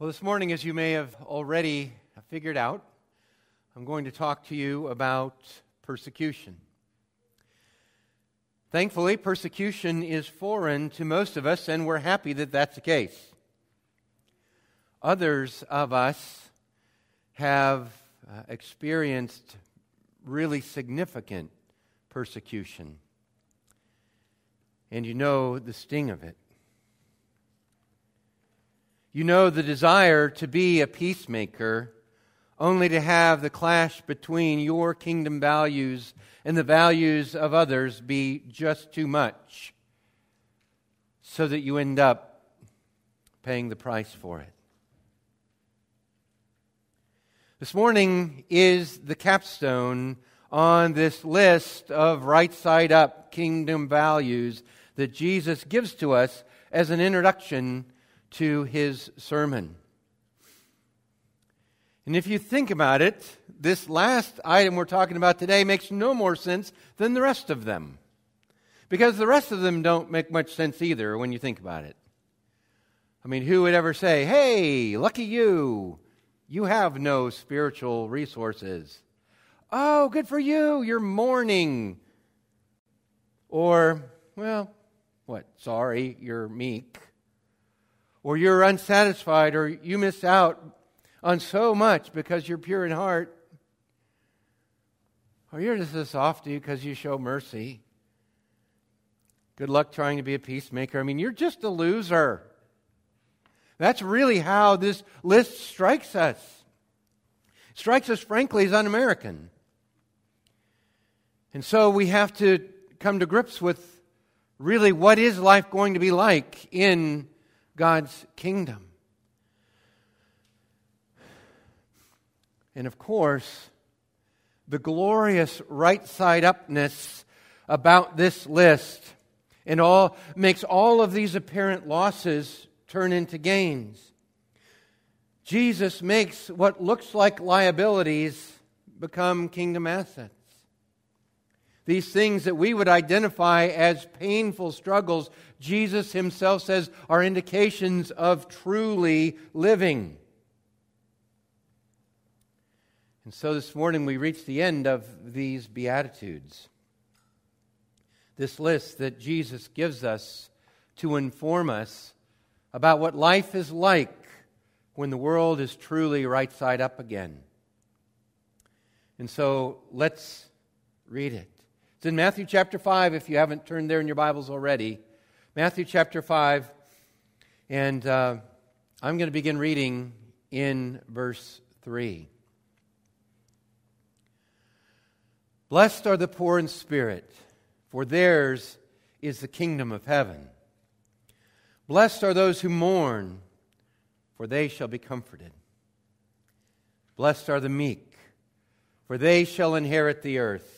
Well, this morning, as you may have already figured out, I'm going to talk to you about persecution. Thankfully, persecution is foreign to most of us, and we're happy that that's the case. Others of us have uh, experienced really significant persecution, and you know the sting of it. You know the desire to be a peacemaker, only to have the clash between your kingdom values and the values of others be just too much, so that you end up paying the price for it. This morning is the capstone on this list of right side up kingdom values that Jesus gives to us as an introduction to his sermon. And if you think about it, this last item we're talking about today makes no more sense than the rest of them. Because the rest of them don't make much sense either when you think about it. I mean, who would ever say, hey, lucky you, you have no spiritual resources? Oh, good for you, you're mourning. Or, well, what? Sorry, you're meek or you're unsatisfied, or you miss out on so much because you're pure in heart, or you're just a softy because you show mercy. Good luck trying to be a peacemaker. I mean, you're just a loser. That's really how this list strikes us. Strikes us, frankly, as un American. And so we have to come to grips with really what is life going to be like in God's kingdom. And of course, the glorious right side upness about this list and all makes all of these apparent losses turn into gains. Jesus makes what looks like liabilities become kingdom assets. These things that we would identify as painful struggles, Jesus himself says are indications of truly living. And so this morning we reach the end of these Beatitudes. This list that Jesus gives us to inform us about what life is like when the world is truly right side up again. And so let's read it. It's in Matthew chapter 5, if you haven't turned there in your Bibles already. Matthew chapter 5, and uh, I'm going to begin reading in verse 3. Blessed are the poor in spirit, for theirs is the kingdom of heaven. Blessed are those who mourn, for they shall be comforted. Blessed are the meek, for they shall inherit the earth.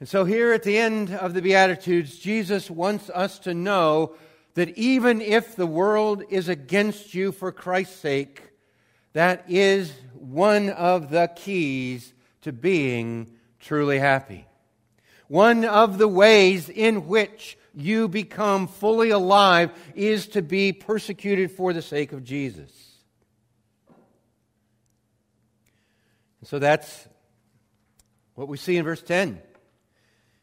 And so, here at the end of the Beatitudes, Jesus wants us to know that even if the world is against you for Christ's sake, that is one of the keys to being truly happy. One of the ways in which you become fully alive is to be persecuted for the sake of Jesus. And so that's what we see in verse 10.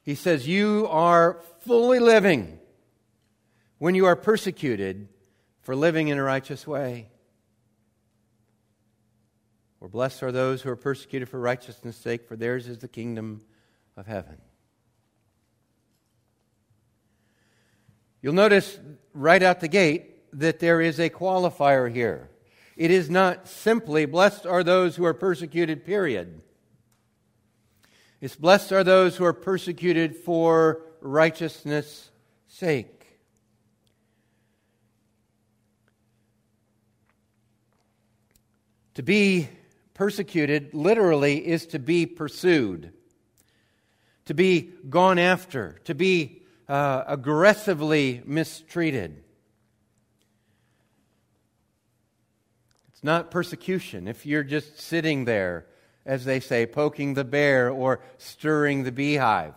He says, You are fully living when you are persecuted for living in a righteous way. Or blessed are those who are persecuted for righteousness' sake, for theirs is the kingdom of heaven. You'll notice right out the gate that there is a qualifier here. It is not simply, blessed are those who are persecuted, period. It's blessed are those who are persecuted for righteousness' sake. To be persecuted literally is to be pursued, to be gone after, to be uh, aggressively mistreated. It's not persecution if you're just sitting there, as they say, poking the bear or stirring the beehive.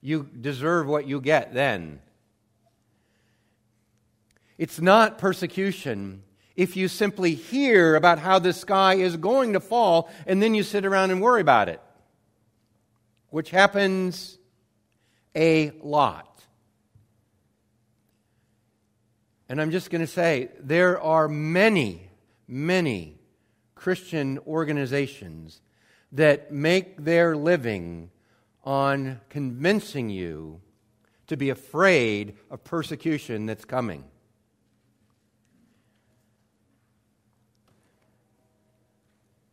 You deserve what you get then. It's not persecution if you simply hear about how the sky is going to fall and then you sit around and worry about it, which happens a lot. And I'm just going to say there are many, many Christian organizations that make their living on convincing you to be afraid of persecution that's coming.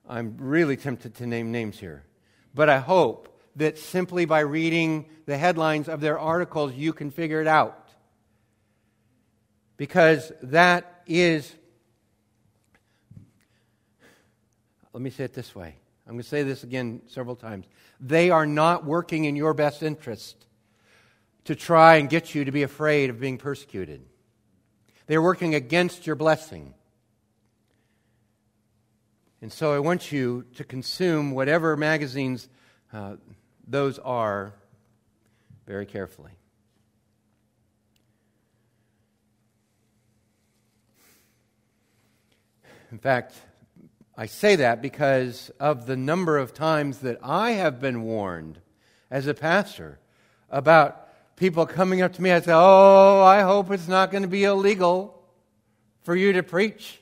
I'm really tempted to name names here. But I hope that simply by reading the headlines of their articles, you can figure it out. Because that is, let me say it this way. I'm going to say this again several times. They are not working in your best interest to try and get you to be afraid of being persecuted. They're working against your blessing. And so I want you to consume whatever magazines uh, those are very carefully. In fact, I say that because of the number of times that I have been warned as a pastor about people coming up to me and say, Oh, I hope it's not going to be illegal for you to preach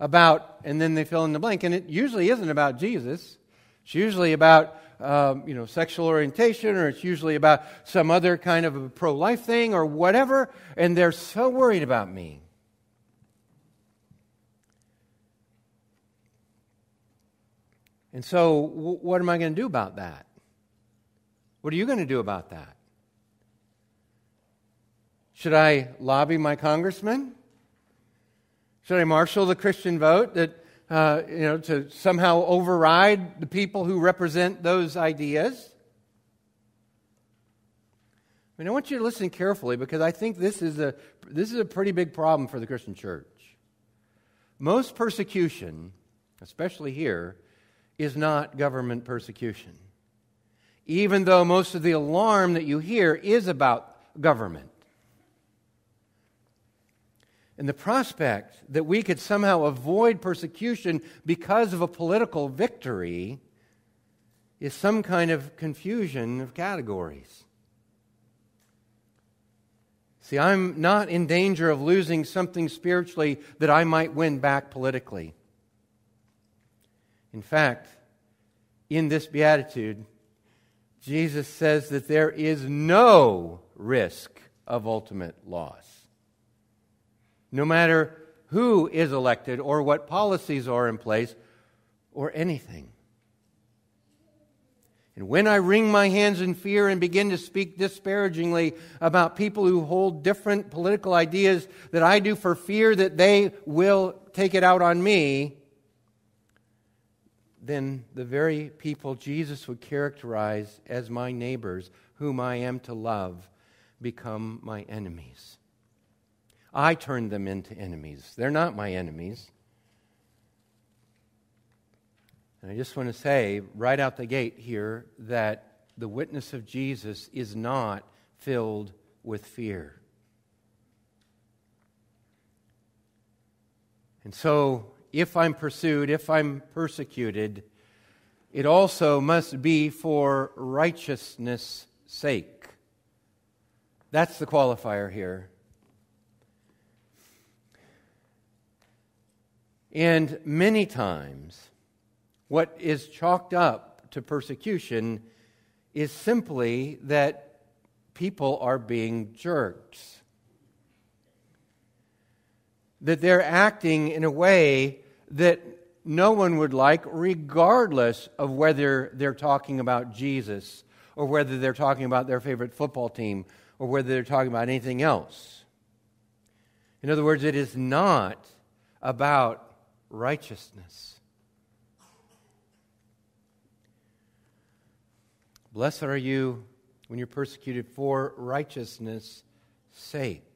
about, and then they fill in the blank. And it usually isn't about Jesus. It's usually about um, you know sexual orientation, or it's usually about some other kind of a pro-life thing, or whatever. And they're so worried about me. And so, w- what am I going to do about that? What are you going to do about that? Should I lobby my congressman? Should I marshal the Christian vote that, uh, you know, to somehow override the people who represent those ideas? I mean, I want you to listen carefully because I think this is a, this is a pretty big problem for the Christian church. Most persecution, especially here, is not government persecution. Even though most of the alarm that you hear is about government. And the prospect that we could somehow avoid persecution because of a political victory is some kind of confusion of categories. See, I'm not in danger of losing something spiritually that I might win back politically. In fact, in this beatitude, Jesus says that there is no risk of ultimate loss no matter who is elected or what policies are in place or anything. And when I wring my hands in fear and begin to speak disparagingly about people who hold different political ideas that I do for fear that they will take it out on me, then the very people Jesus would characterize as my neighbors, whom I am to love, become my enemies. I turn them into enemies. They're not my enemies. And I just want to say right out the gate here that the witness of Jesus is not filled with fear. And so, if I'm pursued, if I'm persecuted, it also must be for righteousness' sake. That's the qualifier here. And many times, what is chalked up to persecution is simply that people are being jerks. That they're acting in a way that no one would like, regardless of whether they're talking about Jesus or whether they're talking about their favorite football team or whether they're talking about anything else. In other words, it is not about righteousness. Blessed are you when you're persecuted for righteousness' sake.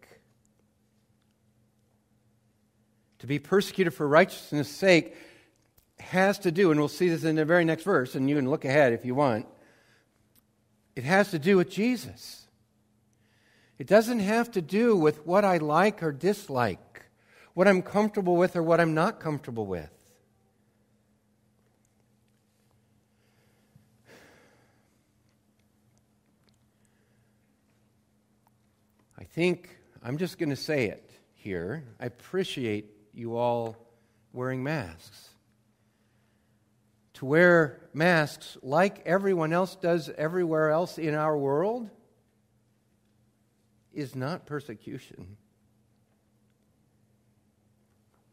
To be persecuted for righteousness' sake has to do, and we'll see this in the very next verse, and you can look ahead if you want. It has to do with Jesus. It doesn't have to do with what I like or dislike, what I'm comfortable with or what I'm not comfortable with. I think I'm just going to say it here. I appreciate you all wearing masks. To wear masks like everyone else does everywhere else in our world is not persecution.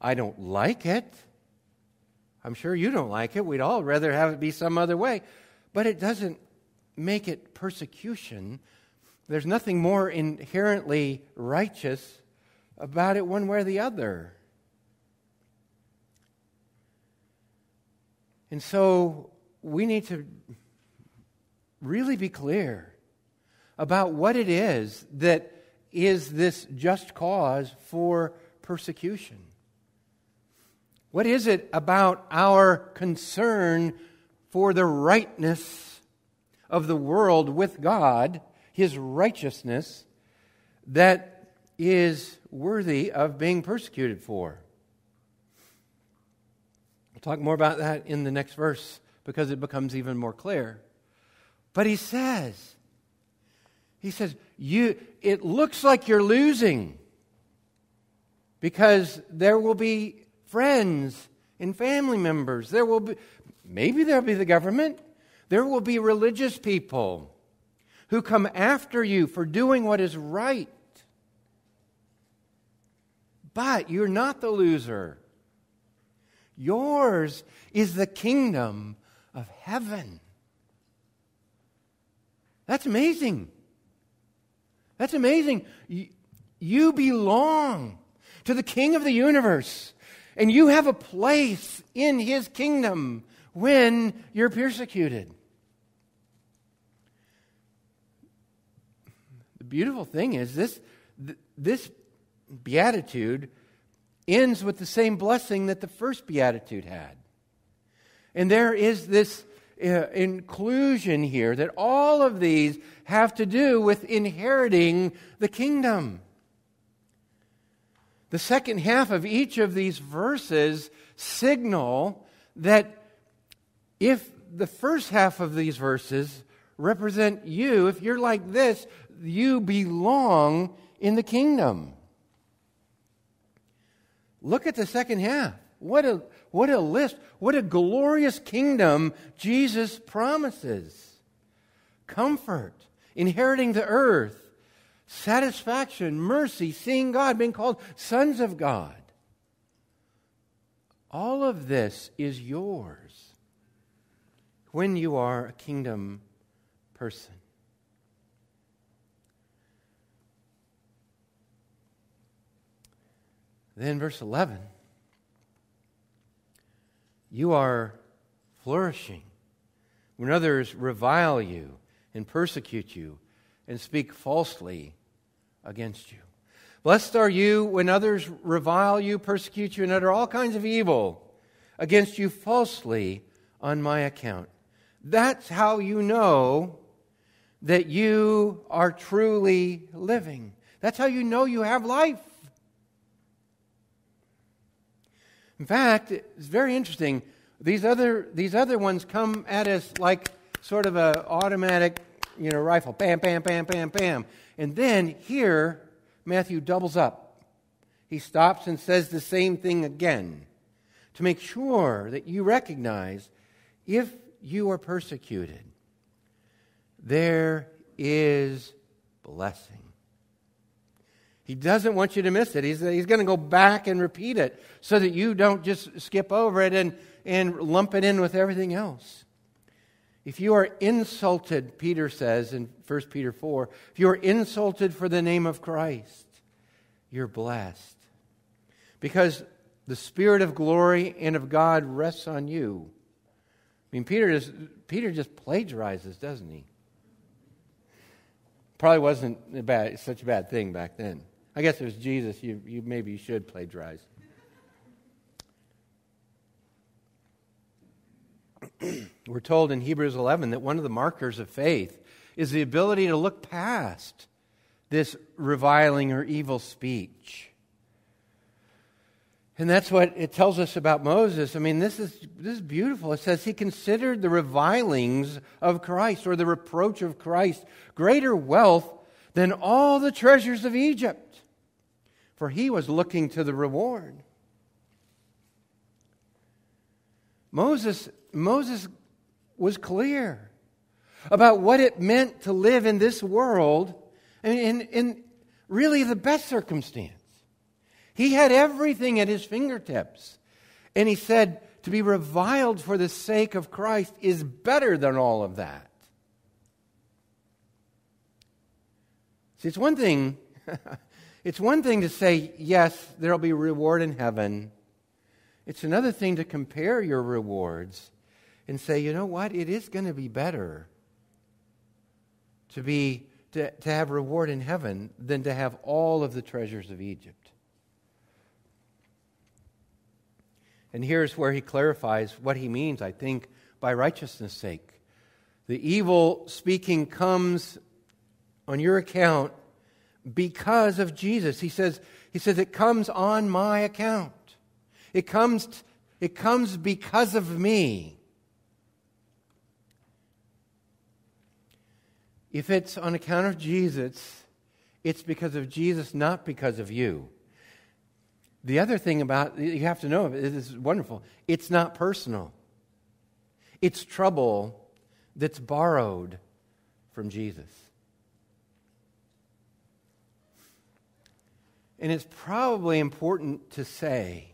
I don't like it. I'm sure you don't like it. We'd all rather have it be some other way. But it doesn't make it persecution. There's nothing more inherently righteous about it one way or the other. And so we need to really be clear about what it is that is this just cause for persecution. What is it about our concern for the rightness of the world with God, His righteousness, that is worthy of being persecuted for? We'll talk more about that in the next verse because it becomes even more clear. But he says, he says, you, it looks like you're losing because there will be friends and family members. There will be, maybe there'll be the government. There will be religious people who come after you for doing what is right. But you're not the loser. Yours is the kingdom of heaven. That's amazing. That's amazing. You belong to the King of the universe, and you have a place in his kingdom when you're persecuted. The beautiful thing is this, this beatitude ends with the same blessing that the first beatitude had. And there is this uh, inclusion here that all of these have to do with inheriting the kingdom. The second half of each of these verses signal that if the first half of these verses represent you, if you're like this, you belong in the kingdom. Look at the second half. What a, what a list. What a glorious kingdom Jesus promises. Comfort, inheriting the earth, satisfaction, mercy, seeing God, being called sons of God. All of this is yours when you are a kingdom person. Then, verse 11 you are flourishing when others revile you and persecute you and speak falsely against you. Blessed are you when others revile you, persecute you, and utter all kinds of evil against you falsely on my account. That's how you know that you are truly living. That's how you know you have life. In fact, it's very interesting. These other, these other ones come at us like sort of an automatic you know, rifle. Bam, bam, bam, bam, bam. And then here, Matthew doubles up. He stops and says the same thing again. to make sure that you recognize if you are persecuted, there is blessing. He doesn't want you to miss it. He's, he's going to go back and repeat it so that you don't just skip over it and, and lump it in with everything else. If you are insulted, Peter says in 1 Peter 4, if you are insulted for the name of Christ, you're blessed. Because the Spirit of glory and of God rests on you. I mean, Peter just, Peter just plagiarizes, doesn't he? Probably wasn't a bad, such a bad thing back then. I guess it was Jesus. You, you maybe you should plagiarize. We're told in Hebrews 11 that one of the markers of faith is the ability to look past this reviling or evil speech. And that's what it tells us about Moses. I mean, this is, this is beautiful. It says he considered the revilings of Christ or the reproach of Christ greater wealth than all the treasures of Egypt, for he was looking to the reward. Moses, Moses was clear about what it meant to live in this world and in, in really the best circumstance. He had everything at his fingertips. And he said, to be reviled for the sake of Christ is better than all of that. See, it's one thing, it's one thing to say, yes, there'll be reward in heaven. It's another thing to compare your rewards and say, you know what, it is going to be better to be to, to have reward in heaven than to have all of the treasures of Egypt. And here's where he clarifies what he means, I think, by righteousness' sake. The evil speaking comes on your account because of Jesus. He says, he says it comes on my account. It comes, it comes because of me. If it's on account of Jesus, it's because of Jesus, not because of you. The other thing about you have to know this is wonderful. It's not personal. It's trouble that's borrowed from Jesus. And it's probably important to say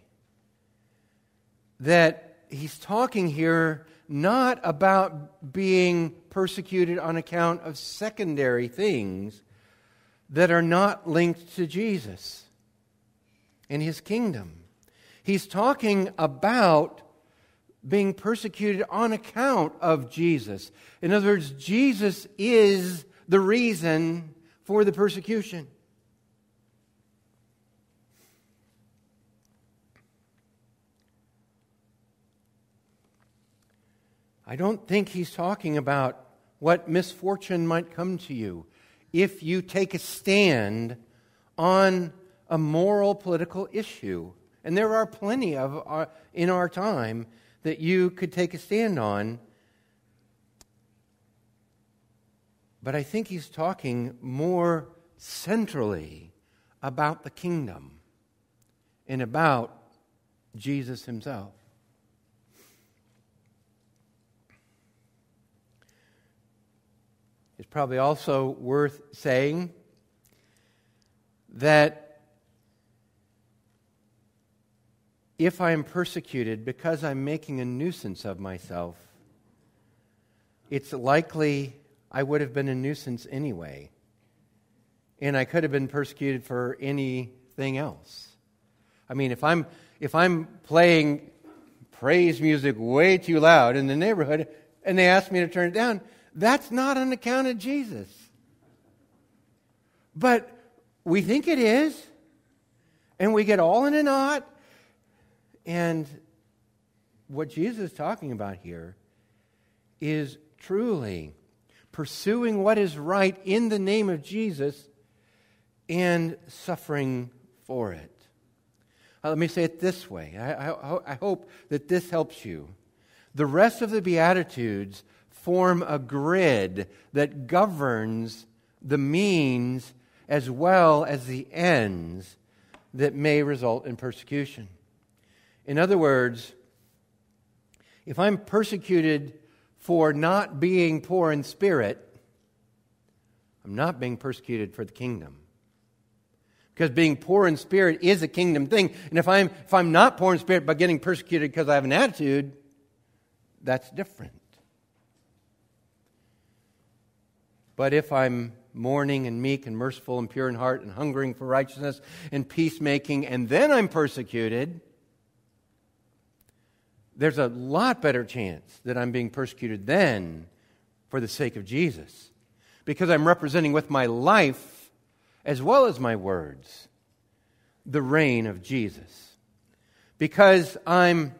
that he's talking here not about being persecuted on account of secondary things that are not linked to Jesus and his kingdom. He's talking about being persecuted on account of Jesus. In other words, Jesus is the reason for the persecution. I don't think he's talking about what misfortune might come to you if you take a stand on a moral political issue. And there are plenty of our, uh, in our time that you could take a stand on. But I think he's talking more centrally about the kingdom and about Jesus himself. It's probably also worth saying that if I am persecuted because I'm making a nuisance of myself, it's likely I would have been a nuisance anyway. And I could have been persecuted for anything else. I mean, if I'm, if I'm playing praise music way too loud in the neighborhood and they ask me to turn it down, that's not on account of Jesus. But we think it is, and we get all in a knot. And what Jesus is talking about here is truly pursuing what is right in the name of Jesus and suffering for it. Uh, let me say it this way I, I, I hope that this helps you. The rest of the Beatitudes form a grid that governs the means as well as the ends that may result in persecution. In other words, if I'm persecuted for not being poor in spirit, I'm not being persecuted for the kingdom. Because being poor in spirit is a kingdom thing. And if I'm, if I'm not poor in spirit but getting persecuted because I have an attitude, that's different. But if I'm mourning and meek and merciful and pure in heart and hungering for righteousness and peacemaking, and then I'm persecuted, there's a lot better chance that I'm being persecuted then for the sake of Jesus. Because I'm representing with my life as well as my words the reign of Jesus. Because I'm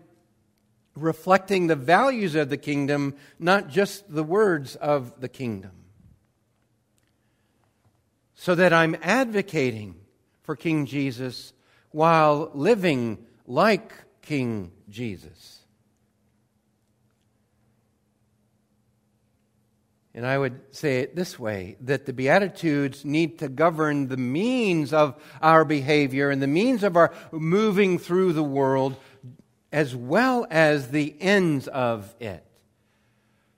reflecting the values of the kingdom, not just the words of the kingdom. So that I'm advocating for King Jesus while living like King Jesus. And I would say it this way that the Beatitudes need to govern the means of our behavior and the means of our moving through the world as well as the ends of it.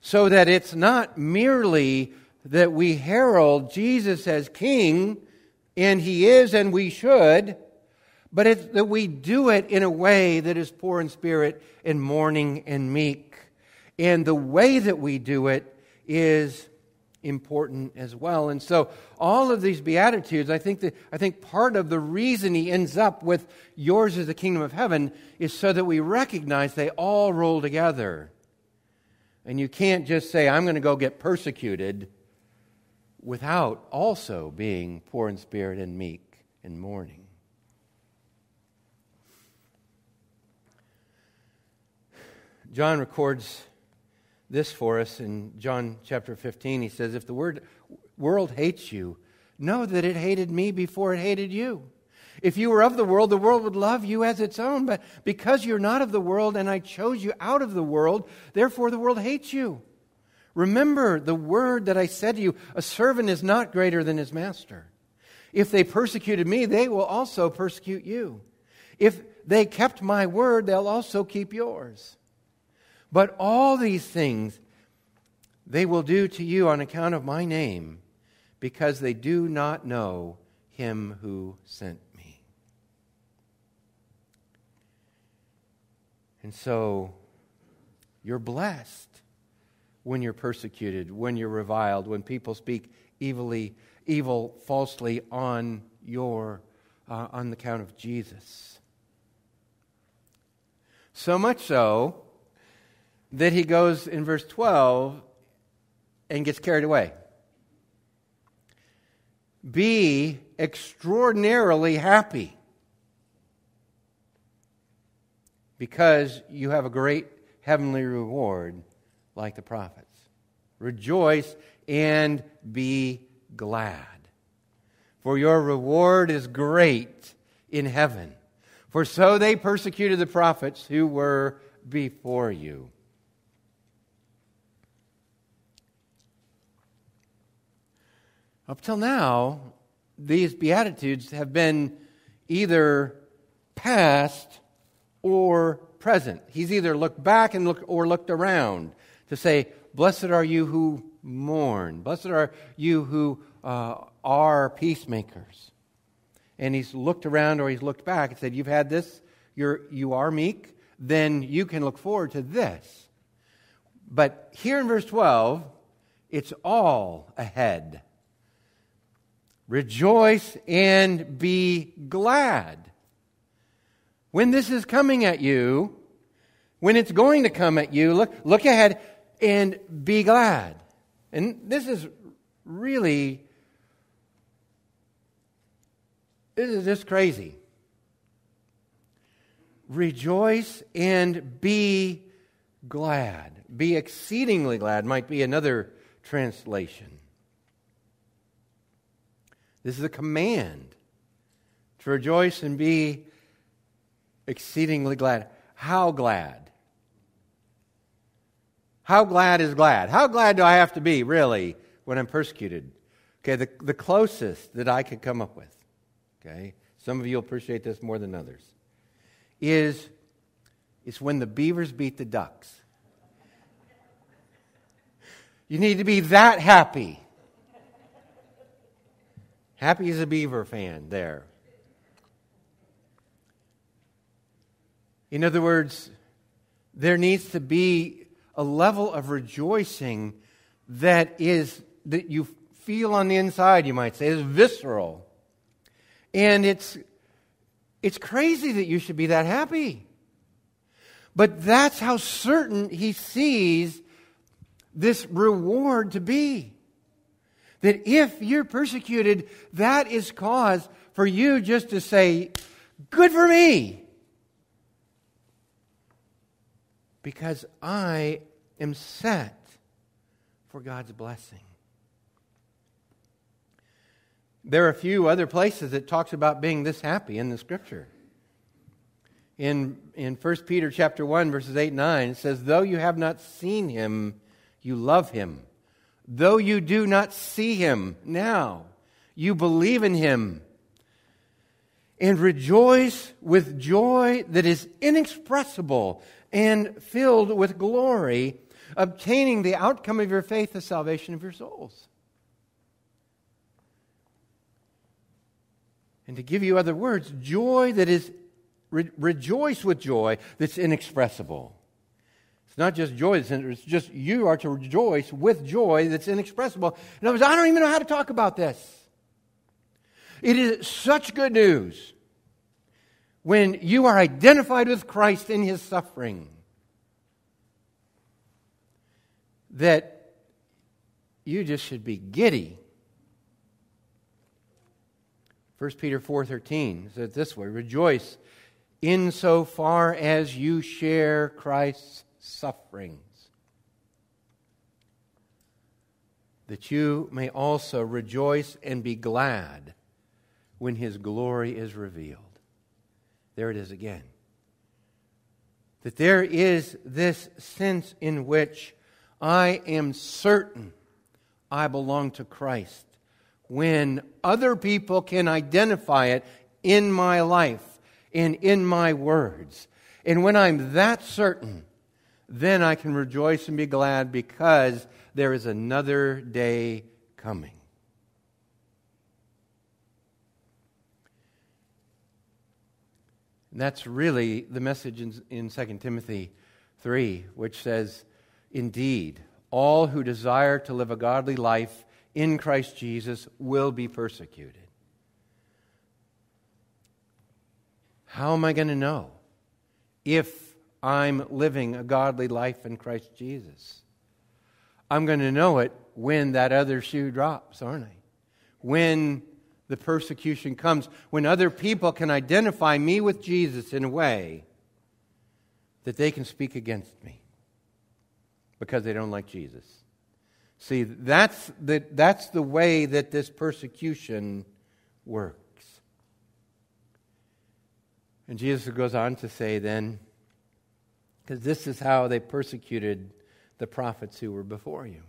So that it's not merely that we herald Jesus as King, and He is, and we should, but it's that we do it in a way that is poor in spirit and mourning and meek. And the way that we do it is important as well. And so all of these beatitudes, I think that I think part of the reason he ends up with yours is the kingdom of heaven is so that we recognize they all roll together. And you can't just say I'm going to go get persecuted without also being poor in spirit and meek and mourning. John records this for us in John chapter 15. He says, If the word, world hates you, know that it hated me before it hated you. If you were of the world, the world would love you as its own. But because you're not of the world and I chose you out of the world, therefore the world hates you. Remember the word that I said to you a servant is not greater than his master. If they persecuted me, they will also persecute you. If they kept my word, they'll also keep yours. But all these things they will do to you on account of my name, because they do not know him who sent me. And so you're blessed when you're persecuted, when you're reviled, when people speak evilly, evil falsely on your uh, on the count of Jesus. So much so that he goes in verse 12 and gets carried away. Be extraordinarily happy because you have a great heavenly reward like the prophets. Rejoice and be glad, for your reward is great in heaven. For so they persecuted the prophets who were before you. Up till now, these Beatitudes have been either past or present. He's either looked back and looked, or looked around to say, Blessed are you who mourn. Blessed are you who uh, are peacemakers. And he's looked around or he's looked back and said, You've had this, you're, you are meek, then you can look forward to this. But here in verse 12, it's all ahead. Rejoice and be glad. When this is coming at you, when it's going to come at you, look, look ahead and be glad. And this is really, this is just crazy. Rejoice and be glad. Be exceedingly glad might be another translation. This is a command to rejoice and be exceedingly glad. How glad? How glad is glad? How glad do I have to be, really, when I'm persecuted? Okay, the, the closest that I could come up with, okay, some of you appreciate this more than others, is is when the beavers beat the ducks. You need to be that happy. Happy as a beaver fan there. In other words, there needs to be a level of rejoicing that is that you feel on the inside, you might say, is visceral. And it's it's crazy that you should be that happy. But that's how certain he sees this reward to be. That if you're persecuted, that is cause for you just to say, Good for me. Because I am set for God's blessing. There are a few other places that talks about being this happy in the scripture. In, in 1 Peter chapter 1, verses 8 and 9, it says, Though you have not seen him, you love him. Though you do not see him now, you believe in him. And rejoice with joy that is inexpressible and filled with glory, obtaining the outcome of your faith, the salvation of your souls. And to give you other words, joy that is, re- rejoice with joy that's inexpressible. It's not just joy it's just you are to rejoice with joy that's inexpressible. In other words, I don't even know how to talk about this. It is such good news when you are identified with Christ in his suffering that you just should be giddy 1 Peter 4:13 says this way, rejoice insofar as you share Christ's sufferings that you may also rejoice and be glad when his glory is revealed. There it is again. That there is this sense in which I am certain I belong to Christ when other people can identify it in my life and in my words. And when I'm that certain, then I can rejoice and be glad because there is another day coming. And that's really the message in, in 2 Timothy 3, which says, Indeed, all who desire to live a godly life in Christ Jesus will be persecuted. How am I going to know if I'm living a godly life in Christ Jesus? I'm going to know it when that other shoe drops, aren't I? When the persecution comes, when other people can identify me with Jesus in a way that they can speak against me because they don't like Jesus. See, that's the, that's the way that this persecution works. And Jesus goes on to say then, because this is how they persecuted the prophets who were before you.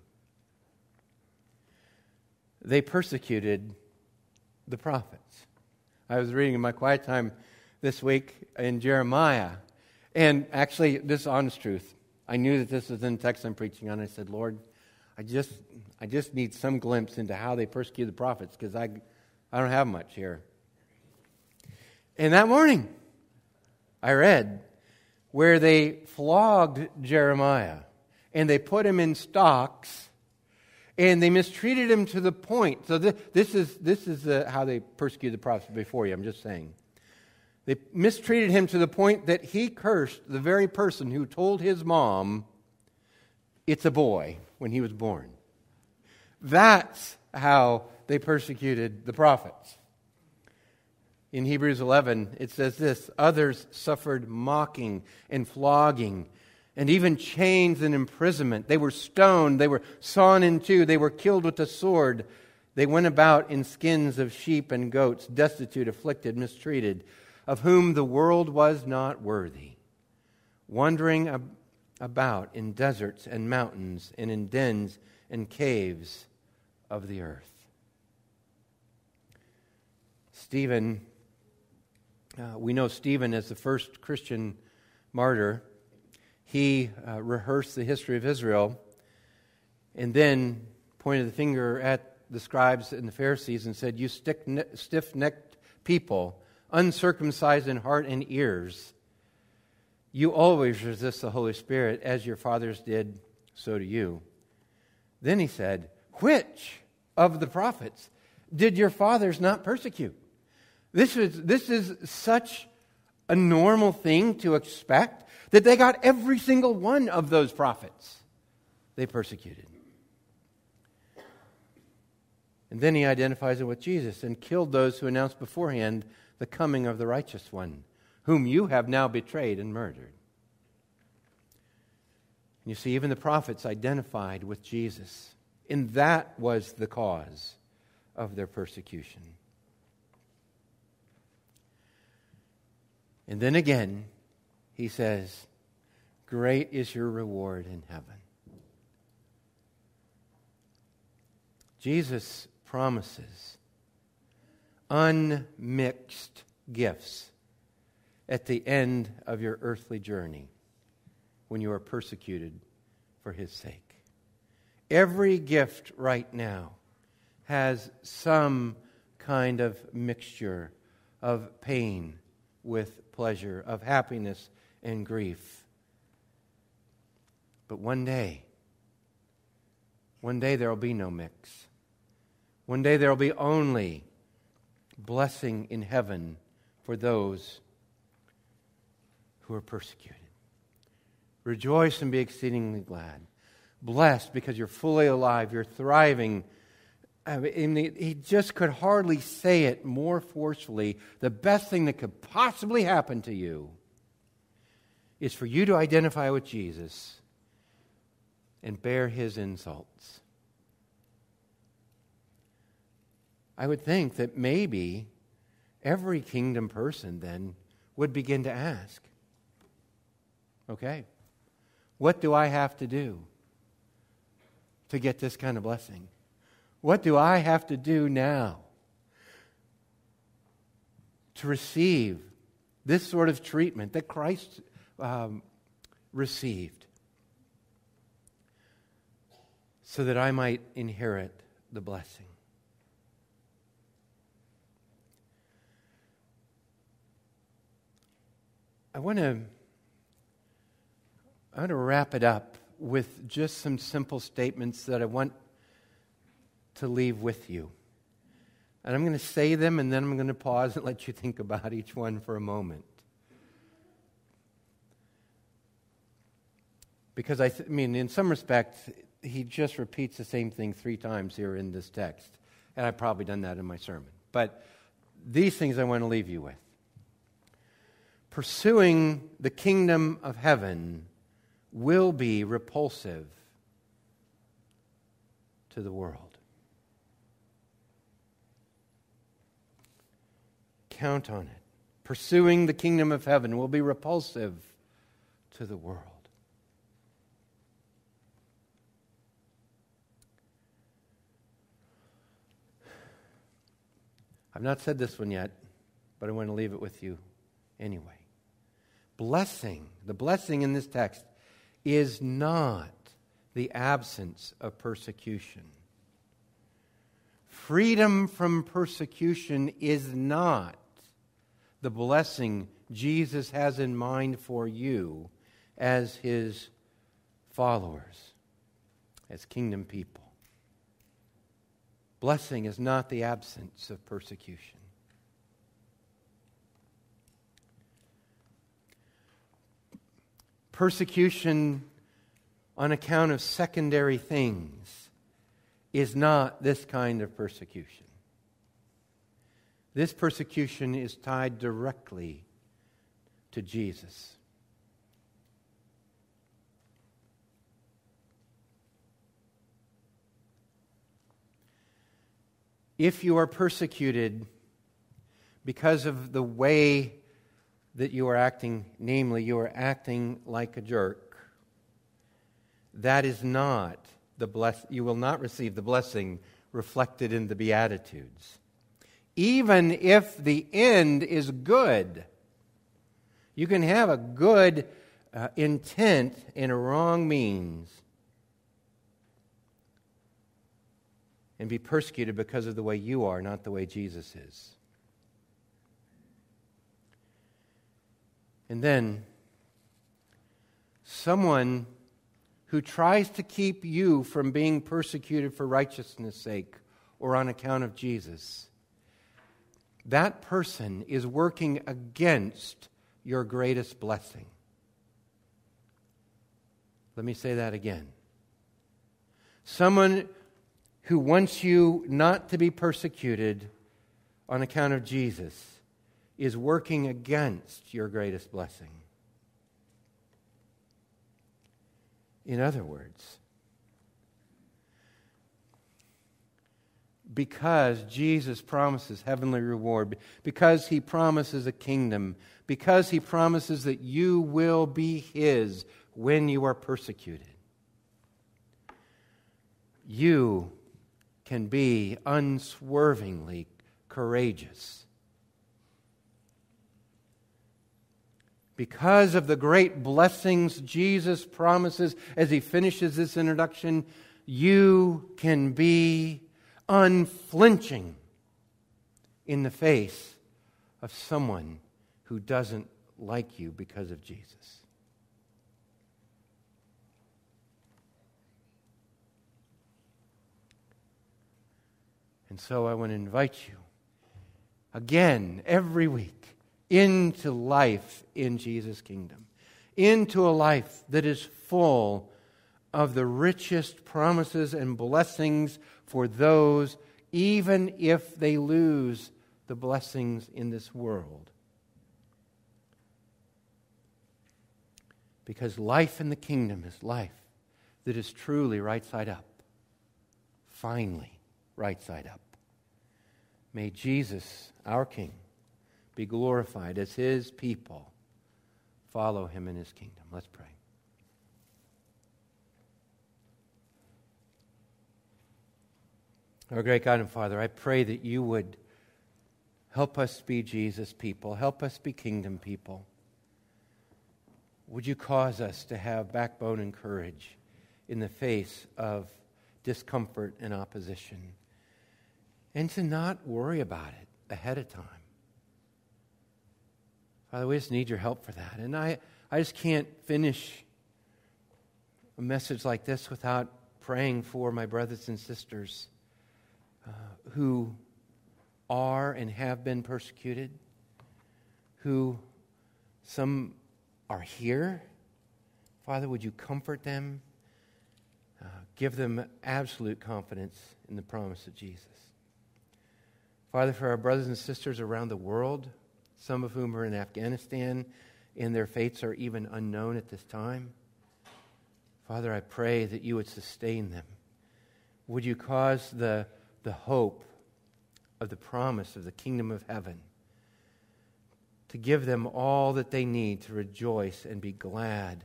They persecuted the prophets. I was reading in my quiet time this week in Jeremiah, and actually, this is honest truth. I knew that this was in the text I'm preaching on. I said, Lord, I just, I just need some glimpse into how they persecuted the prophets because I, I don't have much here. And that morning, I read where they flogged Jeremiah and they put him in stocks and they mistreated him to the point. So this, this is, this is uh, how they persecuted the prophets before you, I'm just saying. They mistreated him to the point that he cursed the very person who told his mom, It's a boy when he was born. That's how they persecuted the prophets. In Hebrews 11, it says this Others suffered mocking and flogging and even chains and imprisonment. They were stoned, they were sawn in two, they were killed with the sword. They went about in skins of sheep and goats, destitute, afflicted, mistreated, of whom the world was not worthy, wandering about in deserts and mountains and in dens and caves of the earth. Stephen, uh, we know Stephen as the first Christian martyr he uh, rehearsed the history of Israel and then pointed the finger at the scribes and the Pharisees and said, You stiff necked people, uncircumcised in heart and ears, you always resist the Holy Spirit as your fathers did, so do you. Then he said, Which of the prophets did your fathers not persecute? This is, this is such a normal thing to expect that they got every single one of those prophets they persecuted. And then he identifies it with Jesus and killed those who announced beforehand the coming of the righteous one, whom you have now betrayed and murdered. And you see, even the prophets identified with Jesus, and that was the cause of their persecution. And then again, he says, Great is your reward in heaven. Jesus promises unmixed gifts at the end of your earthly journey when you are persecuted for his sake. Every gift right now has some kind of mixture of pain with pleasure, of happiness and grief. But one day, one day there will be no mix. One day there will be only blessing in heaven for those who are persecuted. Rejoice and be exceedingly glad. Blessed because you're fully alive, you're thriving. I mean, he just could hardly say it more forcefully. The best thing that could possibly happen to you is for you to identify with Jesus and bear his insults. I would think that maybe every kingdom person then would begin to ask okay, what do I have to do to get this kind of blessing? What do I have to do now to receive this sort of treatment that Christ um, received so that I might inherit the blessing? I want to I want to wrap it up with just some simple statements that I want to leave with you. And I'm going to say them and then I'm going to pause and let you think about each one for a moment. Because I, th- I mean, in some respects, he just repeats the same thing three times here in this text. And I've probably done that in my sermon. But these things I want to leave you with pursuing the kingdom of heaven will be repulsive to the world. Count on it. Pursuing the kingdom of heaven will be repulsive to the world. I've not said this one yet, but I want to leave it with you anyway blessing, the blessing in this text, is not the absence of persecution. Freedom from persecution is not the blessing Jesus has in mind for you as his followers, as kingdom people. Blessing is not the absence of persecution. persecution on account of secondary things is not this kind of persecution. This persecution is tied directly to Jesus. If you are persecuted because of the way that you are acting, namely, you are acting like a jerk, that is not the bless, you will not receive the blessing reflected in the Beatitudes. Even if the end is good, you can have a good uh, intent and a wrong means and be persecuted because of the way you are, not the way Jesus is. And then, someone who tries to keep you from being persecuted for righteousness' sake or on account of Jesus, that person is working against your greatest blessing. Let me say that again. Someone who wants you not to be persecuted on account of Jesus is working against your greatest blessing. In other words, because Jesus promises heavenly reward, because he promises a kingdom, because he promises that you will be his when you are persecuted, you can be unswervingly courageous because of the great blessings Jesus promises as he finishes this introduction, you can be unflinching in the face of someone who doesn't like you because of Jesus. And so I want to invite you again every week into life in Jesus' kingdom, into a life that is full of the richest promises and blessings for those, even if they lose the blessings in this world. Because life in the kingdom is life that is truly right side up, finally right side up. May Jesus, our King, be glorified as his people follow him in his kingdom. Let's pray. Our great God and Father, I pray that you would help us be Jesus people, help us be kingdom people. Would you cause us to have backbone and courage in the face of discomfort and opposition, and to not worry about it ahead of time? Father, we just need your help for that. And I, I just can't finish a message like this without praying for my brothers and sisters uh, who are and have been persecuted, who some are here. Father, would you comfort them? Uh, give them absolute confidence in the promise of Jesus. Father, for our brothers and sisters around the world, some of whom are in Afghanistan, and their fates are even unknown at this time. Father, I pray that you would sustain them. Would you cause the, the hope of the promise of the kingdom of heaven to give them all that they need to rejoice and be glad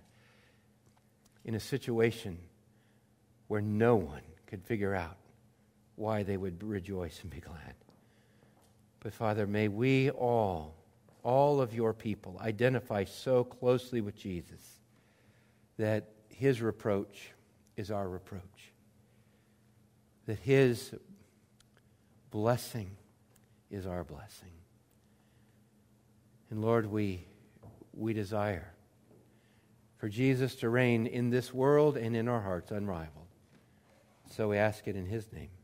in a situation where no one could figure out why they would rejoice and be glad. But Father, may we all all of your people identify so closely with Jesus that his reproach is our reproach, that his blessing is our blessing. And Lord, we, we desire for Jesus to reign in this world and in our hearts unrivaled. So we ask it in his name.